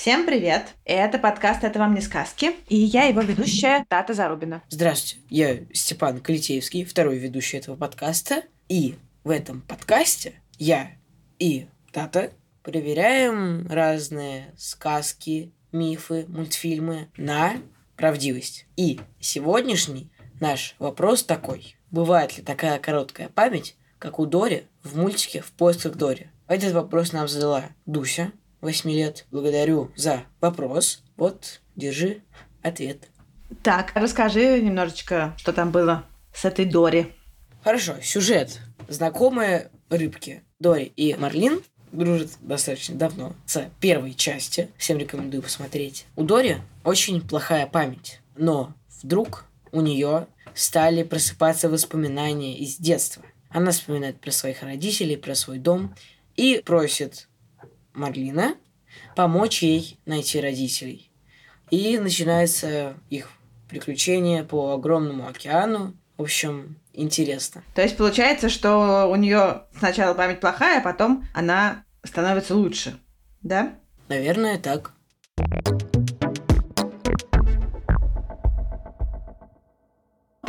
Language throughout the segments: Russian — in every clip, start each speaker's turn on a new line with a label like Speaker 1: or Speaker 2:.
Speaker 1: Всем привет! Это подкаст «Это вам не сказки» и я его ведущая Тата Зарубина.
Speaker 2: Здравствуйте, я Степан Калитеевский, второй ведущий этого подкаста. И в этом подкасте я и Тата проверяем разные сказки, мифы, мультфильмы на правдивость. И сегодняшний наш вопрос такой. Бывает ли такая короткая память, как у Дори в мультике «В поисках Дори»? Этот вопрос нам задала Дуся, 8 лет. Благодарю за вопрос. Вот, держи ответ.
Speaker 1: Так, расскажи немножечко, что там было с этой Дори.
Speaker 2: Хорошо, сюжет. Знакомые рыбки Дори и Марлин дружат достаточно давно. С первой части. Всем рекомендую посмотреть. У Дори очень плохая память. Но вдруг у нее стали просыпаться воспоминания из детства. Она вспоминает про своих родителей, про свой дом и просит Марлина помочь ей найти родителей. И начинается их приключение по огромному океану. В общем, интересно.
Speaker 1: То есть получается, что у нее сначала память плохая, а потом она становится лучше, да?
Speaker 2: Наверное, так.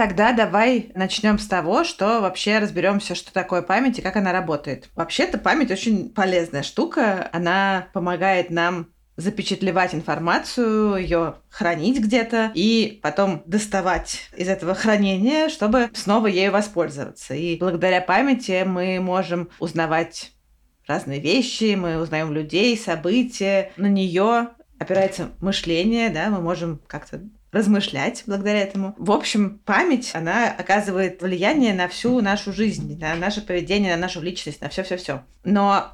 Speaker 1: Тогда давай начнем с того, что вообще разберемся, что такое память и как она работает. Вообще-то память очень полезная штука. Она помогает нам запечатлевать информацию, ее хранить где-то и потом доставать из этого хранения, чтобы снова ею воспользоваться. И благодаря памяти мы можем узнавать разные вещи, мы узнаем людей, события. На нее опирается мышление, да, мы можем как-то размышлять благодаря этому. В общем, память, она оказывает влияние на всю нашу жизнь, на наше поведение, на нашу личность, на все-все-все. Но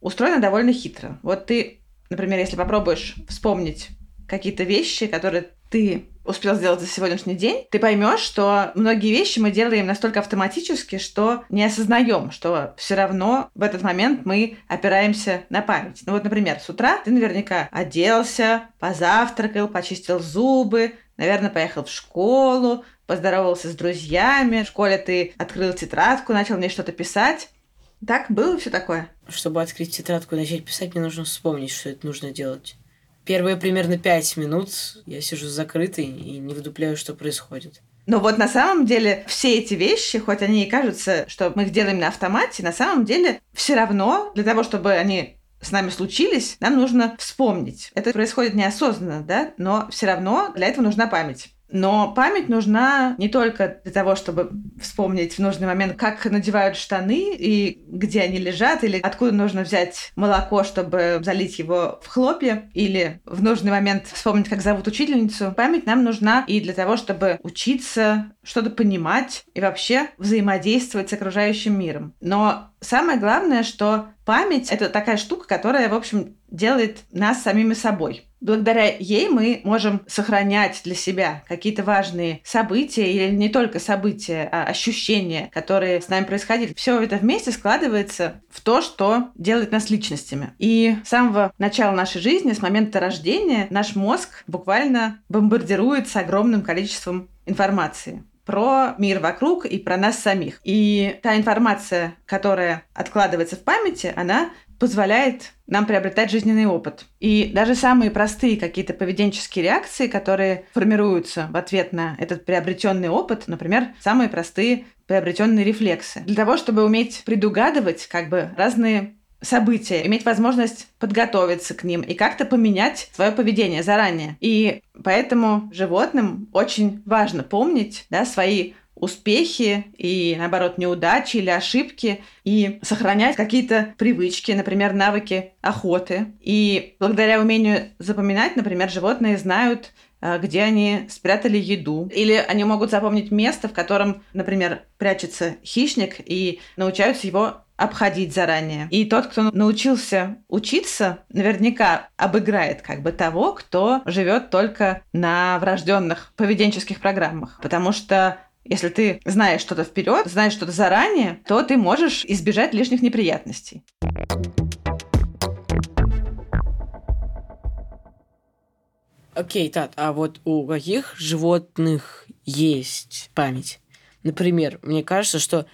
Speaker 1: устроено довольно хитро. Вот ты, например, если попробуешь вспомнить какие-то вещи, которые ты успел сделать за сегодняшний день, ты поймешь, что многие вещи мы делаем настолько автоматически, что не осознаем, что все равно в этот момент мы опираемся на память. Ну вот, например, с утра ты наверняка оделся, позавтракал, почистил зубы, наверное, поехал в школу, поздоровался с друзьями, в школе ты открыл тетрадку, начал мне что-то писать. Так было все такое?
Speaker 2: Чтобы открыть тетрадку и начать писать, мне нужно вспомнить, что это нужно делать. Первые примерно пять минут я сижу закрытый и не вдупляю, что происходит.
Speaker 1: Но вот на самом деле все эти вещи, хоть они и кажутся, что мы их делаем на автомате, на самом деле все равно для того, чтобы они с нами случились, нам нужно вспомнить. Это происходит неосознанно, да, но все равно для этого нужна память. Но память нужна не только для того, чтобы вспомнить в нужный момент, как надевают штаны и где они лежат, или откуда нужно взять молоко, чтобы залить его в хлопья, или в нужный момент вспомнить, как зовут учительницу. Память нам нужна и для того, чтобы учиться, что-то понимать и вообще взаимодействовать с окружающим миром. Но самое главное, что память — это такая штука, которая, в общем, делает нас самими собой. Благодаря ей мы можем сохранять для себя какие-то важные события или не только события, а ощущения, которые с нами происходили. Все это вместе складывается в то, что делает нас личностями. И с самого начала нашей жизни, с момента рождения, наш мозг буквально бомбардирует огромным количеством информации про мир вокруг и про нас самих. И та информация, которая откладывается в памяти, она позволяет нам приобретать жизненный опыт. И даже самые простые какие-то поведенческие реакции, которые формируются в ответ на этот приобретенный опыт, например, самые простые приобретенные рефлексы. Для того, чтобы уметь предугадывать как бы разные события, иметь возможность подготовиться к ним и как-то поменять свое поведение заранее. И поэтому животным очень важно помнить да, свои успехи и, наоборот, неудачи или ошибки и сохранять какие-то привычки, например, навыки охоты. И благодаря умению запоминать, например, животные знают, э, где они спрятали еду. Или они могут запомнить место, в котором, например, прячется хищник, и научаются его обходить заранее. И тот, кто научился учиться, наверняка обыграет как бы того, кто живет только на врожденных поведенческих программах. Потому что если ты знаешь что-то вперед, знаешь что-то заранее, то ты можешь избежать лишних неприятностей.
Speaker 2: Окей, Тат, а вот у каких животных есть память? Например, мне кажется, что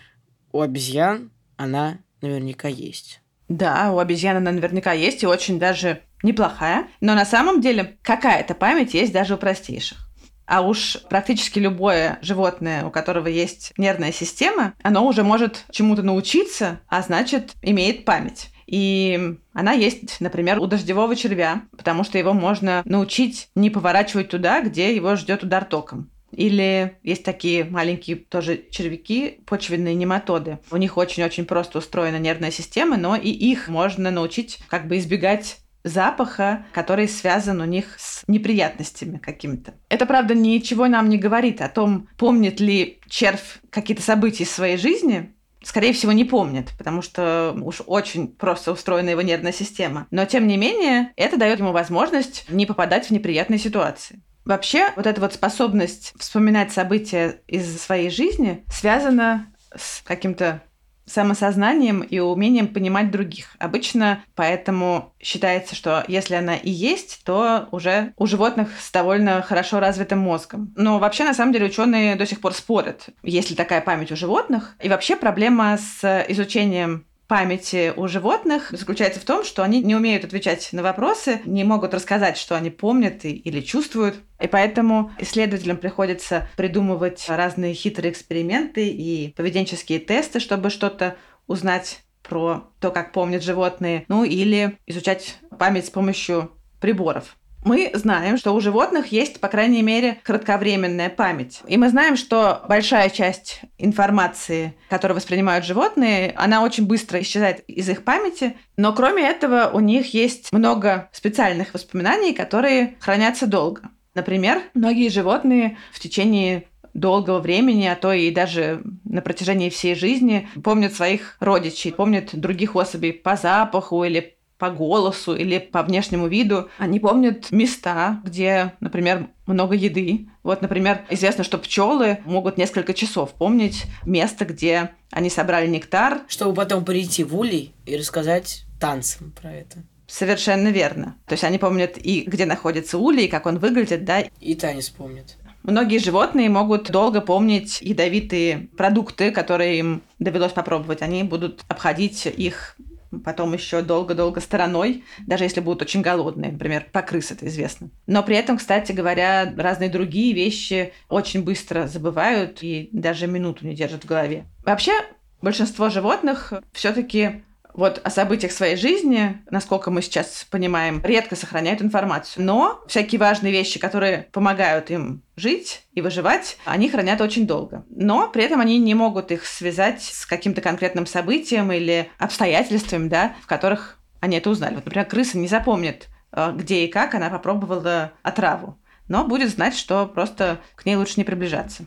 Speaker 2: у обезьян она наверняка есть.
Speaker 1: Да, у обезьян она наверняка есть, и очень даже неплохая. Но на самом деле какая-то память есть даже у простейших. А уж практически любое животное, у которого есть нервная система, оно уже может чему-то научиться, а значит, имеет память. И она есть, например, у дождевого червя, потому что его можно научить не поворачивать туда, где его ждет удар током. Или есть такие маленькие тоже червяки, почвенные нематоды. У них очень-очень просто устроена нервная система, но и их можно научить как бы избегать запаха, который связан у них с неприятностями какими-то. Это, правда, ничего нам не говорит о том, помнит ли червь какие-то события из своей жизни, скорее всего, не помнит, потому что уж очень просто устроена его нервная система. Но, тем не менее, это дает ему возможность не попадать в неприятные ситуации. Вообще, вот эта вот способность вспоминать события из своей жизни связана с каким-то самосознанием и умением понимать других. Обычно поэтому считается, что если она и есть, то уже у животных с довольно хорошо развитым мозгом. Но вообще, на самом деле, ученые до сих пор спорят, есть ли такая память у животных. И вообще проблема с изучением памяти у животных заключается в том, что они не умеют отвечать на вопросы, не могут рассказать, что они помнят или чувствуют. И поэтому исследователям приходится придумывать разные хитрые эксперименты и поведенческие тесты, чтобы что-то узнать про то, как помнят животные, ну или изучать память с помощью приборов. Мы знаем, что у животных есть, по крайней мере, кратковременная память. И мы знаем, что большая часть информации, которую воспринимают животные, она очень быстро исчезает из их памяти. Но кроме этого, у них есть много специальных воспоминаний, которые хранятся долго. Например, многие животные в течение долгого времени, а то и даже на протяжении всей жизни помнят своих родичей, помнят других особей по запаху или по голосу или по внешнему виду. Они помнят места, где, например, много еды. Вот, например, известно, что пчелы могут несколько часов помнить место, где они собрали нектар.
Speaker 2: Чтобы потом прийти в улей и рассказать танцам про это.
Speaker 1: Совершенно верно. То есть они помнят и где находится улей, и как он выглядит, да.
Speaker 2: И танец помнят.
Speaker 1: Многие животные могут долго помнить ядовитые продукты, которые им довелось попробовать. Они будут обходить их потом еще долго-долго стороной, даже если будут очень голодные, например, по крыс это известно. Но при этом, кстати говоря, разные другие вещи очень быстро забывают и даже минуту не держат в голове. Вообще, большинство животных все-таки вот о событиях своей жизни, насколько мы сейчас понимаем, редко сохраняют информацию. Но всякие важные вещи, которые помогают им жить и выживать, они хранят очень долго. Но при этом они не могут их связать с каким-то конкретным событием или обстоятельствами, да, в которых они это узнали. Вот, например, крыса не запомнит, э, где и как она попробовала отраву, но будет знать, что просто к ней лучше не приближаться.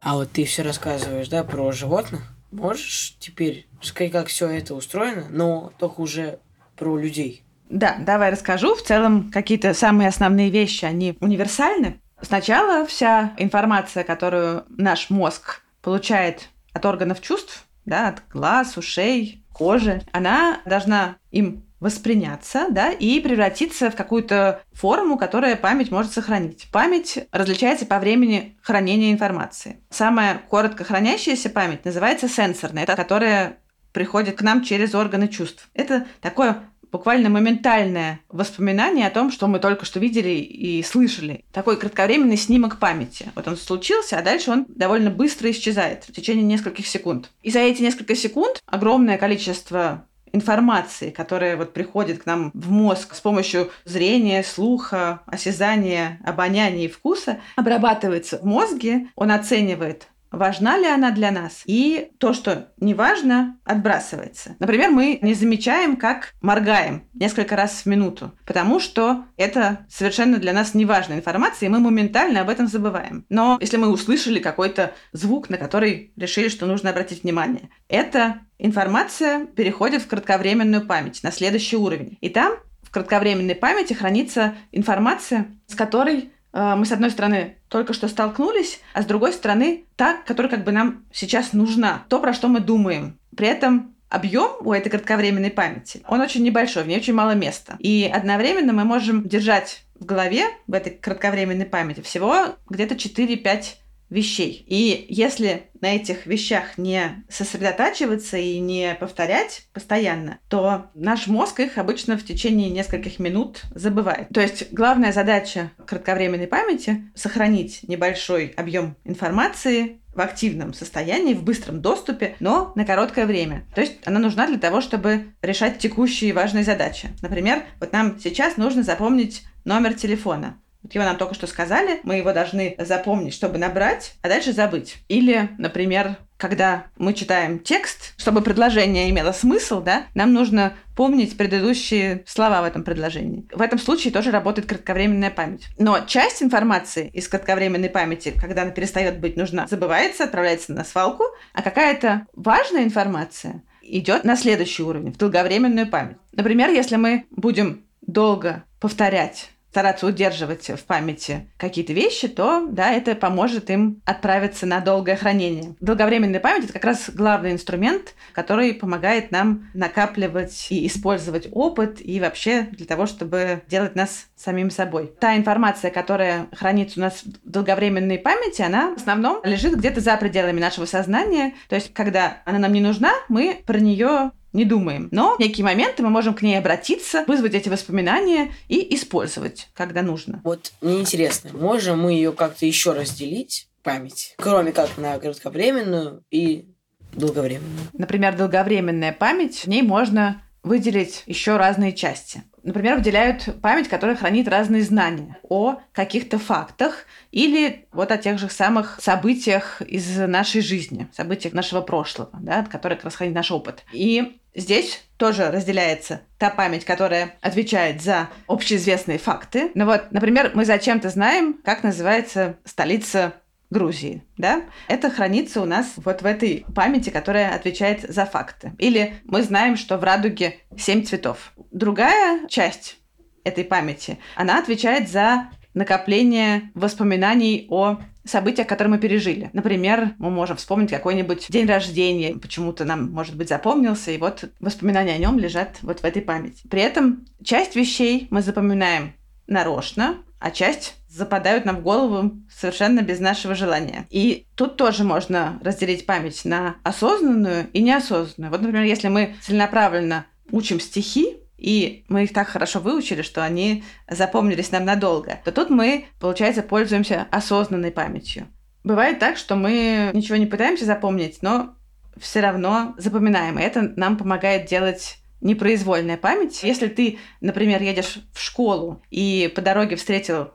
Speaker 2: А вот ты все рассказываешь, да, про животных. Можешь теперь сказать, как все это устроено, но только уже про людей?
Speaker 1: Да, давай расскажу. В целом, какие-то самые основные вещи, они универсальны. Сначала вся информация, которую наш мозг получает от органов чувств, да, от глаз, ушей, кожи, она должна им восприняться, да, и превратиться в какую-то форму, которая память может сохранить. Память различается по времени хранения информации. Самая коротко хранящаяся память называется сенсорная, это которая приходит к нам через органы чувств. Это такое буквально моментальное воспоминание о том, что мы только что видели и слышали. Такой кратковременный снимок памяти. Вот он случился, а дальше он довольно быстро исчезает в течение нескольких секунд. И за эти несколько секунд огромное количество информации, которая вот приходит к нам в мозг с помощью зрения, слуха, осязания, обоняния и вкуса, обрабатывается в мозге, он оценивает важна ли она для нас, и то, что не важно, отбрасывается. Например, мы не замечаем, как моргаем несколько раз в минуту, потому что это совершенно для нас неважная информация, и мы моментально об этом забываем. Но если мы услышали какой-то звук, на который решили, что нужно обратить внимание, эта информация переходит в кратковременную память, на следующий уровень. И там в кратковременной памяти хранится информация, с которой мы, с одной стороны, только что столкнулись, а с другой стороны, та, которая как бы нам сейчас нужна, то, про что мы думаем. При этом объем у этой кратковременной памяти, он очень небольшой, в ней очень мало места. И одновременно мы можем держать в голове, в этой кратковременной памяти, всего где-то 4-5 вещей. И если на этих вещах не сосредотачиваться и не повторять постоянно, то наш мозг их обычно в течение нескольких минут забывает. То есть главная задача кратковременной памяти — сохранить небольшой объем информации в активном состоянии, в быстром доступе, но на короткое время. То есть она нужна для того, чтобы решать текущие важные задачи. Например, вот нам сейчас нужно запомнить номер телефона. Вот его нам только что сказали, мы его должны запомнить, чтобы набрать, а дальше забыть. Или, например, когда мы читаем текст, чтобы предложение имело смысл, да, нам нужно помнить предыдущие слова в этом предложении. В этом случае тоже работает кратковременная память. Но часть информации из кратковременной памяти, когда она перестает быть нужна, забывается, отправляется на свалку, а какая-то важная информация идет на следующий уровень, в долговременную память. Например, если мы будем долго повторять стараться удерживать в памяти какие-то вещи, то да, это поможет им отправиться на долгое хранение. Долговременная память — это как раз главный инструмент, который помогает нам накапливать и использовать опыт и вообще для того, чтобы делать нас самим собой. Та информация, которая хранится у нас в долговременной памяти, она в основном лежит где-то за пределами нашего сознания. То есть, когда она нам не нужна, мы про нее не думаем. Но в некие моменты мы можем к ней обратиться, вызвать эти воспоминания и использовать, когда нужно.
Speaker 2: Вот мне интересно, можем мы ее как-то еще разделить, память, кроме как на кратковременную и долговременную?
Speaker 1: Например, долговременная память, в ней можно выделить еще разные части. Например, выделяют память, которая хранит разные знания о каких-то фактах или вот о тех же самых событиях из нашей жизни, событиях нашего прошлого, да, которые как раз хранит наш опыт. И Здесь тоже разделяется та память, которая отвечает за общеизвестные факты. Ну вот, например, мы зачем-то знаем, как называется столица Грузии, да? Это хранится у нас вот в этой памяти, которая отвечает за факты. Или мы знаем, что в радуге семь цветов. Другая часть этой памяти, она отвечает за накопление воспоминаний о событиях, которые мы пережили. Например, мы можем вспомнить какой-нибудь день рождения, почему-то нам, может быть, запомнился, и вот воспоминания о нем лежат вот в этой памяти. При этом часть вещей мы запоминаем нарочно, а часть западают нам в голову совершенно без нашего желания. И тут тоже можно разделить память на осознанную и неосознанную. Вот, например, если мы целенаправленно учим стихи, и мы их так хорошо выучили, что они запомнились нам надолго, то тут мы, получается, пользуемся осознанной памятью. Бывает так, что мы ничего не пытаемся запомнить, но все равно запоминаем. И это нам помогает делать непроизвольная память. Если ты, например, едешь в школу и по дороге встретил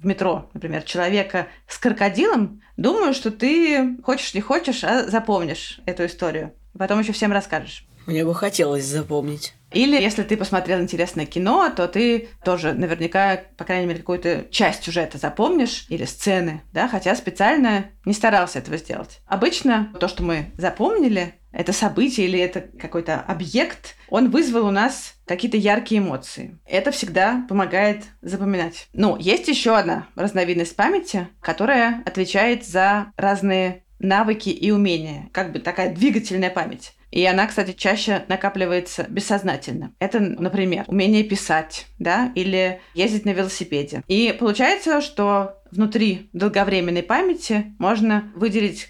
Speaker 1: в метро, например, человека с крокодилом, думаю, что ты хочешь не хочешь, а запомнишь эту историю. Потом еще всем расскажешь.
Speaker 2: Мне бы хотелось запомнить.
Speaker 1: Или если ты посмотрел интересное кино, то ты тоже наверняка, по крайней мере, какую-то часть сюжета запомнишь или сцены, да, хотя специально не старался этого сделать. Обычно то, что мы запомнили, это событие или это какой-то объект, он вызвал у нас какие-то яркие эмоции. Это всегда помогает запоминать. Но есть еще одна разновидность памяти, которая отвечает за разные навыки и умения, как бы такая двигательная память. И она, кстати, чаще накапливается бессознательно. Это, например, умение писать, да, или ездить на велосипеде. И получается, что внутри долговременной памяти можно выделить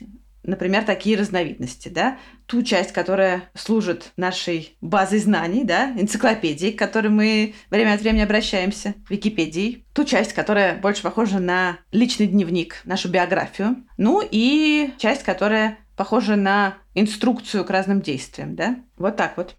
Speaker 1: например, такие разновидности, да, ту часть, которая служит нашей базой знаний, да, энциклопедией, к которой мы время от времени обращаемся, Википедией, ту часть, которая больше похожа на личный дневник, нашу биографию, ну и часть, которая похоже на инструкцию к разным действиям, да? Вот так вот.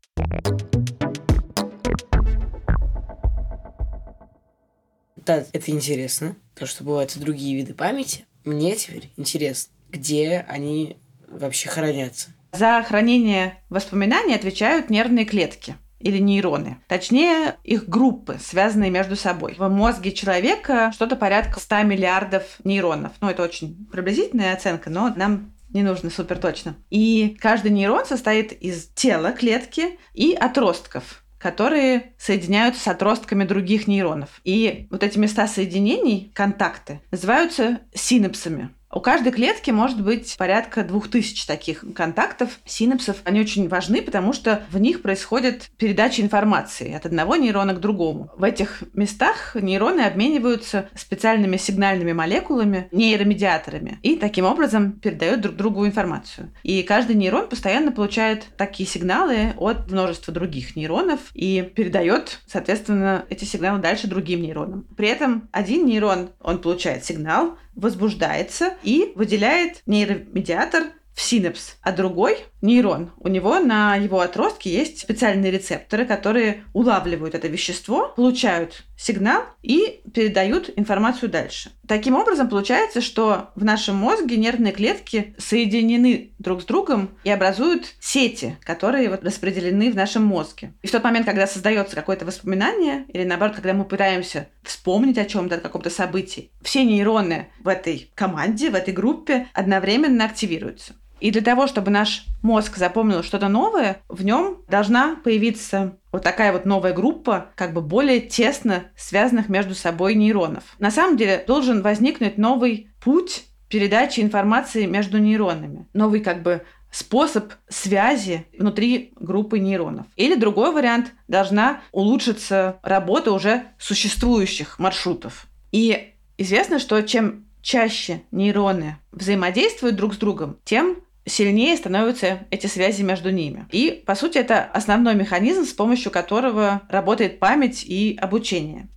Speaker 2: Да, это интересно, то, что бывают и другие виды памяти. Мне теперь интересно, где они вообще хранятся.
Speaker 1: За хранение воспоминаний отвечают нервные клетки или нейроны. Точнее, их группы, связанные между собой. В мозге человека что-то порядка 100 миллиардов нейронов. Ну, это очень приблизительная оценка, но нам не нужно супер точно. И каждый нейрон состоит из тела клетки и отростков которые соединяются с отростками других нейронов. И вот эти места соединений, контакты, называются синапсами. У каждой клетки может быть порядка двух тысяч таких контактов, синапсов. Они очень важны, потому что в них происходит передача информации от одного нейрона к другому. В этих местах нейроны обмениваются специальными сигнальными молекулами, нейромедиаторами, и таким образом передают друг другу информацию. И каждый нейрон постоянно получает такие сигналы от множества других нейронов и передает, соответственно, эти сигналы дальше другим нейронам. При этом один нейрон, он получает сигнал, возбуждается и выделяет нейромедиатор в синапс, а другой нейрон. У него на его отростке есть специальные рецепторы, которые улавливают это вещество, получают сигнал и передают информацию дальше. Таким образом, получается, что в нашем мозге нервные клетки соединены друг с другом и образуют сети, которые вот распределены в нашем мозге. И в тот момент, когда создается какое-то воспоминание, или наоборот, когда мы пытаемся вспомнить о чем-то, о каком-то событии, все нейроны в этой команде, в этой группе одновременно активируются. И для того, чтобы наш мозг запомнил что-то новое, в нем должна появиться вот такая вот новая группа, как бы более тесно связанных между собой нейронов. На самом деле должен возникнуть новый путь передачи информации между нейронами. Новый как бы способ связи внутри группы нейронов. Или другой вариант, должна улучшиться работа уже существующих маршрутов. И известно, что чем чаще нейроны взаимодействуют друг с другом, тем сильнее становятся эти связи между ними. И, по сути, это основной механизм, с помощью которого работает память и обучение.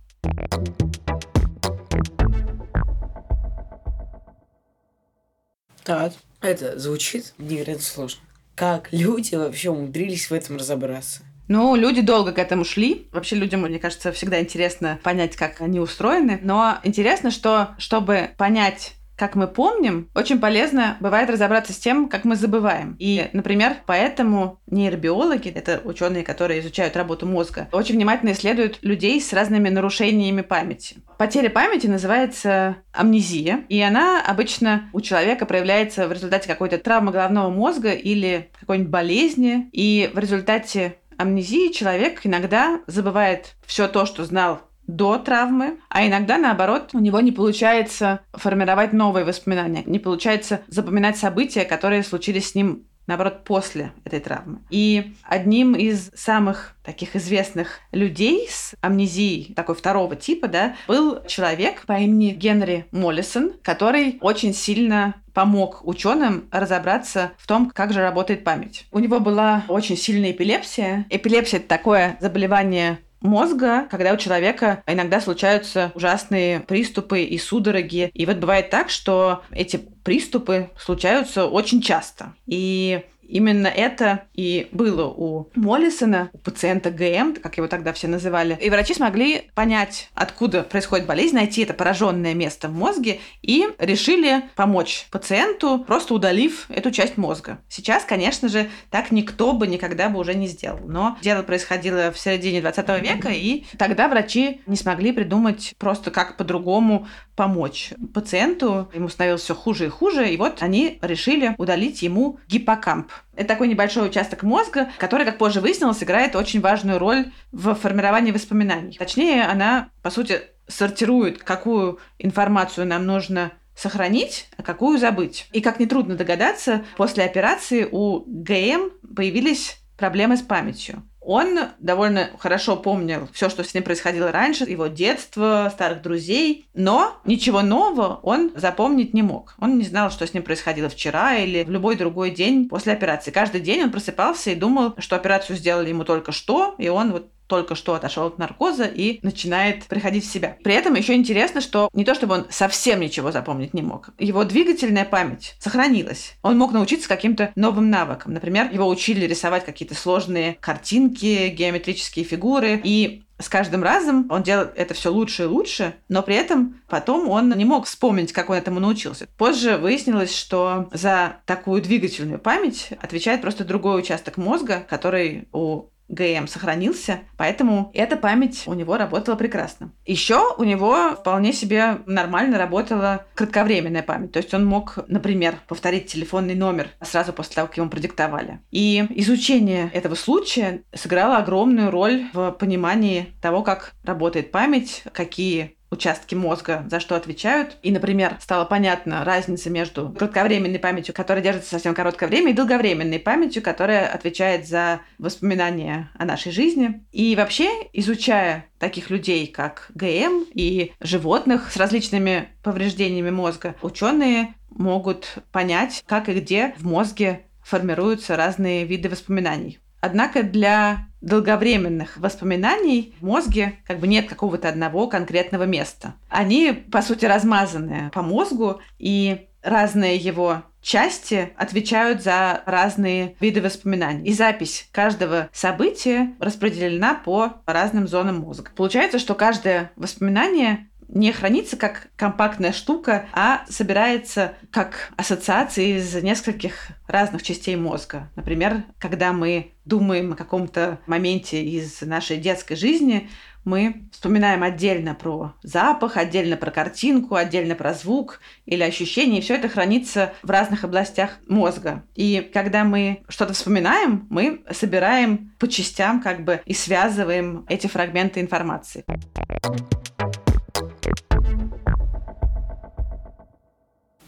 Speaker 2: Так, это звучит невероятно сложно. Как люди вообще умудрились в этом разобраться?
Speaker 1: Ну, люди долго к этому шли. Вообще людям, мне кажется, всегда интересно понять, как они устроены. Но интересно, что чтобы понять как мы помним, очень полезно бывает разобраться с тем, как мы забываем. И, например, поэтому нейробиологи, это ученые, которые изучают работу мозга, очень внимательно исследуют людей с разными нарушениями памяти. Потеря памяти называется амнезия, и она обычно у человека проявляется в результате какой-то травмы головного мозга или какой-нибудь болезни, и в результате амнезии человек иногда забывает все то, что знал до травмы, а иногда, наоборот, у него не получается формировать новые воспоминания, не получается запоминать события, которые случились с ним наоборот, после этой травмы. И одним из самых таких известных людей с амнезией такой второго типа, да, был человек по имени Генри Моллисон, который очень сильно помог ученым разобраться в том, как же работает память. У него была очень сильная эпилепсия. Эпилепсия – это такое заболевание мозга, когда у человека иногда случаются ужасные приступы и судороги. И вот бывает так, что эти приступы случаются очень часто. И Именно это и было у Моллисона, у пациента ГМ, как его тогда все называли. И врачи смогли понять, откуда происходит болезнь, найти это пораженное место в мозге и решили помочь пациенту, просто удалив эту часть мозга. Сейчас, конечно же, так никто бы никогда бы уже не сделал. Но дело происходило в середине 20 века, и тогда врачи не смогли придумать просто как по-другому помочь пациенту. Ему становилось все хуже и хуже, и вот они решили удалить ему гиппокамп. Это такой небольшой участок мозга, который, как позже выяснилось, играет очень важную роль в формировании воспоминаний. Точнее, она, по сути, сортирует, какую информацию нам нужно сохранить, а какую забыть. И, как нетрудно догадаться, после операции у ГМ появились проблемы с памятью. Он довольно хорошо помнил все, что с ним происходило раньше, его детство, старых друзей, но ничего нового он запомнить не мог. Он не знал, что с ним происходило вчера или в любой другой день после операции. Каждый день он просыпался и думал, что операцию сделали ему только что, и он вот только что отошел от наркоза и начинает приходить в себя. При этом еще интересно, что не то чтобы он совсем ничего запомнить не мог, его двигательная память сохранилась. Он мог научиться каким-то новым навыкам. Например, его учили рисовать какие-то сложные картинки, геометрические фигуры, и с каждым разом он делал это все лучше и лучше, но при этом потом он не мог вспомнить, как он этому научился. Позже выяснилось, что за такую двигательную память отвечает просто другой участок мозга, который у ГМ сохранился, поэтому эта память у него работала прекрасно. Еще у него вполне себе нормально работала кратковременная память. То есть он мог, например, повторить телефонный номер сразу после того, как ему продиктовали. И изучение этого случая сыграло огромную роль в понимании того, как работает память, какие участки мозга за что отвечают. И, например, стало понятна разница между кратковременной памятью, которая держится совсем короткое время, и долговременной памятью, которая отвечает за воспоминания о нашей жизни. И вообще, изучая таких людей, как ГМ и животных с различными повреждениями мозга, ученые могут понять, как и где в мозге формируются разные виды воспоминаний. Однако для долговременных воспоминаний в мозге как бы нет какого-то одного конкретного места. Они, по сути, размазаны по мозгу, и разные его части отвечают за разные виды воспоминаний. И запись каждого события распределена по разным зонам мозга. Получается, что каждое воспоминание не хранится как компактная штука, а собирается как ассоциации из нескольких разных частей мозга. Например, когда мы думаем о каком-то моменте из нашей детской жизни, мы вспоминаем отдельно про запах, отдельно про картинку, отдельно про звук или ощущение, и все это хранится в разных областях мозга. И когда мы что-то вспоминаем, мы собираем по частям как бы и связываем эти фрагменты информации.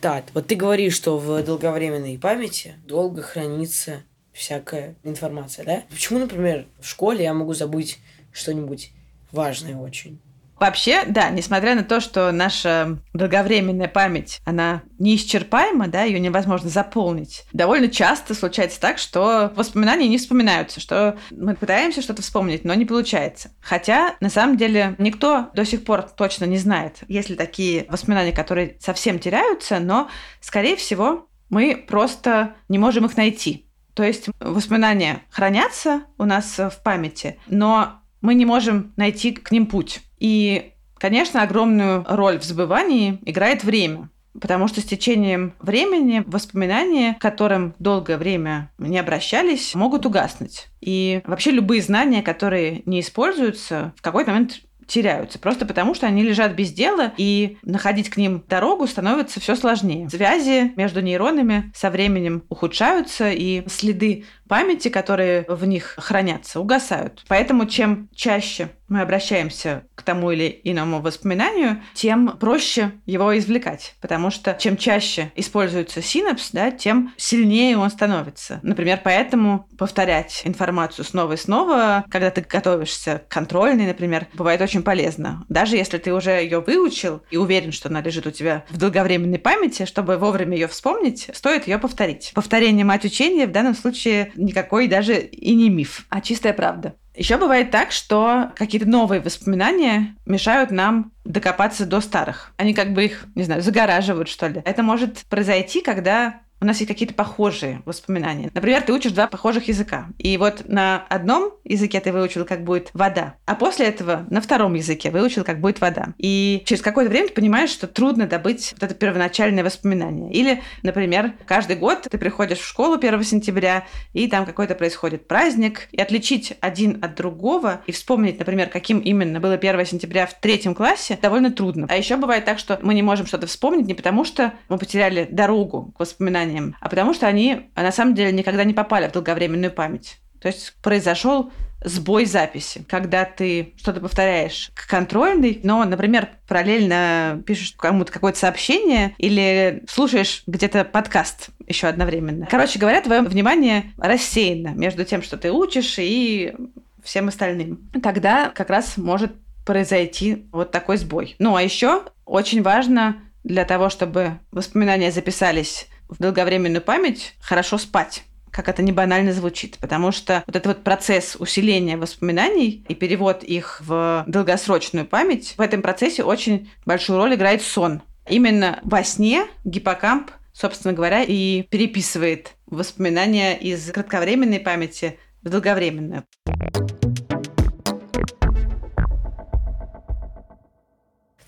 Speaker 2: Так, вот ты говоришь, что в долговременной памяти долго хранится всякая информация, да? Почему, например, в школе я могу забыть что-нибудь важное очень?
Speaker 1: Вообще, да, несмотря на то, что наша долговременная память, она неисчерпаема, да, ее невозможно заполнить, довольно часто случается так, что воспоминания не вспоминаются, что мы пытаемся что-то вспомнить, но не получается. Хотя, на самом деле, никто до сих пор точно не знает, есть ли такие воспоминания, которые совсем теряются, но, скорее всего, мы просто не можем их найти. То есть воспоминания хранятся у нас в памяти, но мы не можем найти к ним путь. И, конечно, огромную роль в забывании играет время. Потому что с течением времени воспоминания, к которым долгое время не обращались, могут угаснуть. И вообще любые знания, которые не используются, в какой-то момент теряются, просто потому что они лежат без дела, и находить к ним дорогу становится все сложнее. Связи между нейронами со временем ухудшаются, и следы памяти, которые в них хранятся, угасают. Поэтому чем чаще мы обращаемся к тому или иному воспоминанию, тем проще его извлекать. Потому что чем чаще используется синапс, да, тем сильнее он становится. Например, поэтому повторять информацию снова и снова, когда ты готовишься к контрольной, например, бывает очень полезно. Даже если ты уже ее выучил и уверен, что она лежит у тебя в долговременной памяти, чтобы вовремя ее вспомнить, стоит ее повторить. Повторение мать учения в данном случае никакой даже и не миф, а чистая правда. Еще бывает так, что какие-то новые воспоминания мешают нам докопаться до старых. Они как бы их, не знаю, загораживают, что ли. Это может произойти, когда у нас есть какие-то похожие воспоминания. Например, ты учишь два похожих языка. И вот на одном языке ты выучил, как будет вода, а после этого на втором языке выучил, как будет вода. И через какое-то время ты понимаешь, что трудно добыть вот это первоначальное воспоминание. Или, например, каждый год ты приходишь в школу 1 сентября, и там какой-то происходит праздник, и отличить один от другого и вспомнить, например, каким именно было 1 сентября в третьем классе, довольно трудно. А еще бывает так, что мы не можем что-то вспомнить не потому, что мы потеряли дорогу к воспоминаниям, воспоминаниям, а потому что они на самом деле никогда не попали в долговременную память. То есть произошел сбой записи, когда ты что-то повторяешь к контрольной, но, например, параллельно пишешь кому-то какое-то сообщение или слушаешь где-то подкаст еще одновременно. Короче говоря, твое внимание рассеяно между тем, что ты учишь, и всем остальным. Тогда как раз может произойти вот такой сбой. Ну, а еще очень важно для того, чтобы воспоминания записались в долговременную память хорошо спать как это не банально звучит, потому что вот этот вот процесс усиления воспоминаний и перевод их в долгосрочную память, в этом процессе очень большую роль играет сон. Именно во сне гиппокамп, собственно говоря, и переписывает воспоминания из кратковременной памяти в долговременную.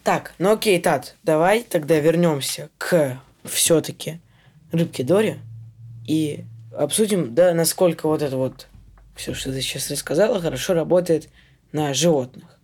Speaker 2: Так, ну окей, Тат, давай тогда вернемся к все-таки рыбке Доре и обсудим, да, насколько вот это вот все, что ты сейчас рассказала, хорошо работает на животных.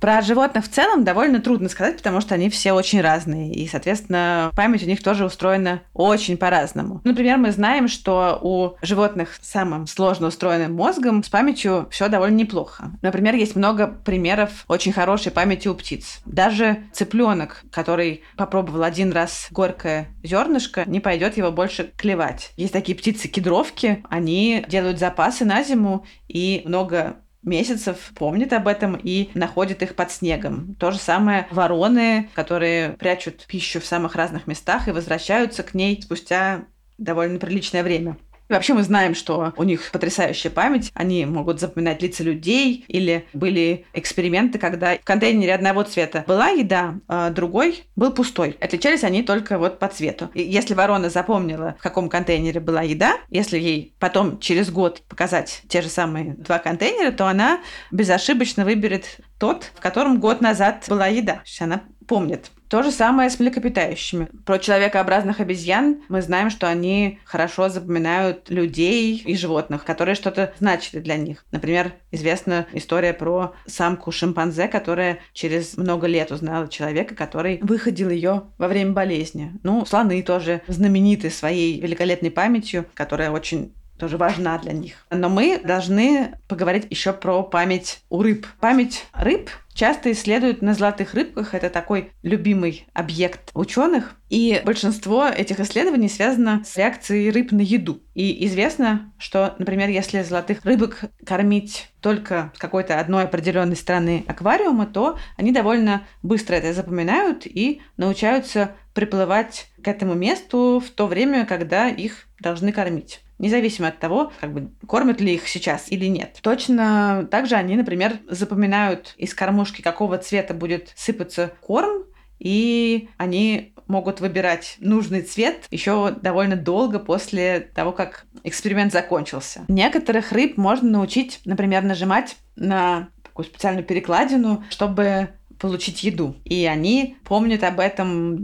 Speaker 1: Про животных в целом довольно трудно сказать, потому что они все очень разные. И, соответственно, память у них тоже устроена очень по-разному. Например, мы знаем, что у животных с самым сложно устроенным мозгом с памятью все довольно неплохо. Например, есть много примеров очень хорошей памяти у птиц. Даже цыпленок, который попробовал один раз горькое зернышко, не пойдет его больше клевать. Есть такие птицы-кедровки, они делают запасы на зиму и много месяцев помнит об этом и находит их под снегом. То же самое вороны, которые прячут пищу в самых разных местах и возвращаются к ней спустя довольно приличное время. И вообще мы знаем, что у них потрясающая память. Они могут запоминать лица людей. Или были эксперименты, когда в контейнере одного цвета была еда, а другой был пустой. Отличались они только вот по цвету. И если ворона запомнила, в каком контейнере была еда, если ей потом через год показать те же самые два контейнера, то она безошибочно выберет тот, в котором год назад была еда. То есть она помнит. То же самое с млекопитающими. Про человекообразных обезьян мы знаем, что они хорошо запоминают людей и животных, которые что-то значили для них. Например, известна история про самку шимпанзе, которая через много лет узнала человека, который выходил ее во время болезни. Ну, слоны тоже знамениты своей великолепной памятью, которая очень тоже важна для них. Но мы должны поговорить еще про память у рыб. Память рыб часто исследуют на золотых рыбках. Это такой любимый объект ученых. И большинство этих исследований связано с реакцией рыб на еду. И известно, что, например, если золотых рыбок кормить только с какой-то одной определенной стороны аквариума, то они довольно быстро это запоминают и научаются приплывать к этому месту в то время, когда их должны кормить независимо от того, как бы, кормят ли их сейчас или нет. Точно так же они, например, запоминают из кормушки, какого цвета будет сыпаться корм, и они могут выбирать нужный цвет еще довольно долго после того, как эксперимент закончился. Некоторых рыб можно научить, например, нажимать на такую специальную перекладину, чтобы получить еду. И они помнят об этом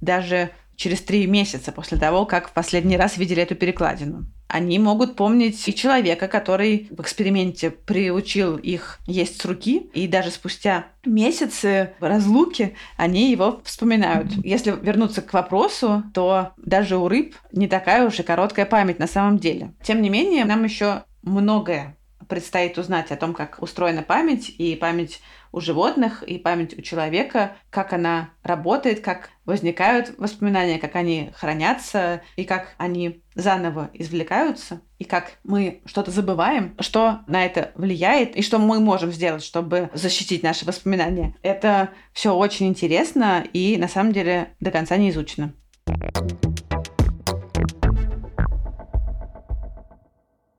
Speaker 1: даже через три месяца после того, как в последний раз видели эту перекладину. Они могут помнить и человека, который в эксперименте приучил их есть с руки, и даже спустя месяцы разлуки они его вспоминают. Если вернуться к вопросу, то даже у рыб не такая уж и короткая память на самом деле. Тем не менее, нам еще многое предстоит узнать о том, как устроена память и память у животных и память у человека, как она работает, как возникают воспоминания, как они хранятся и как они заново извлекаются, и как мы что-то забываем, что на это влияет и что мы можем сделать, чтобы защитить наши воспоминания. Это все очень интересно и на самом деле до конца не изучено.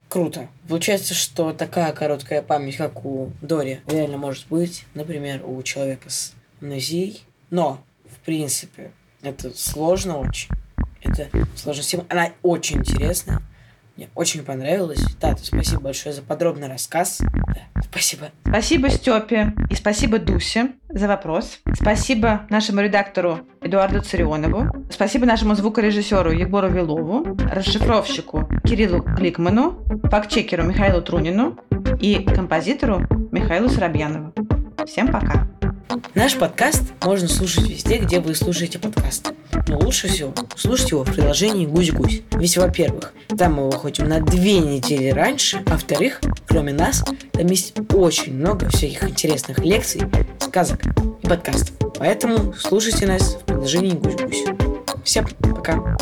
Speaker 2: Круто. Получается, что такая короткая память, как у Дори, реально может быть, например, у человека с амнезией. Но, в принципе, это сложно очень. Это сложная тема. Она очень интересная. Мне очень понравилось. Тата, спасибо большое за подробный рассказ. Да, спасибо.
Speaker 1: Спасибо Степе и спасибо Дусе за вопрос. Спасибо нашему редактору Эдуарду Царионову. Спасибо нашему звукорежиссеру Егору Вилову, расшифровщику Кириллу Кликману, фактчекеру Михаилу Трунину и композитору Михаилу Соробьянову. Всем пока!
Speaker 2: Наш подкаст можно слушать везде, где вы слушаете подкасты. Но лучше всего слушать его в приложении «Гусь-Гусь». Ведь, во-первых, там мы выходим на две недели раньше, а во-вторых, кроме нас, там есть очень много всяких интересных лекций, сказок и подкастов. Поэтому слушайте нас в приложении «Гусь-Гусь». Всем пока!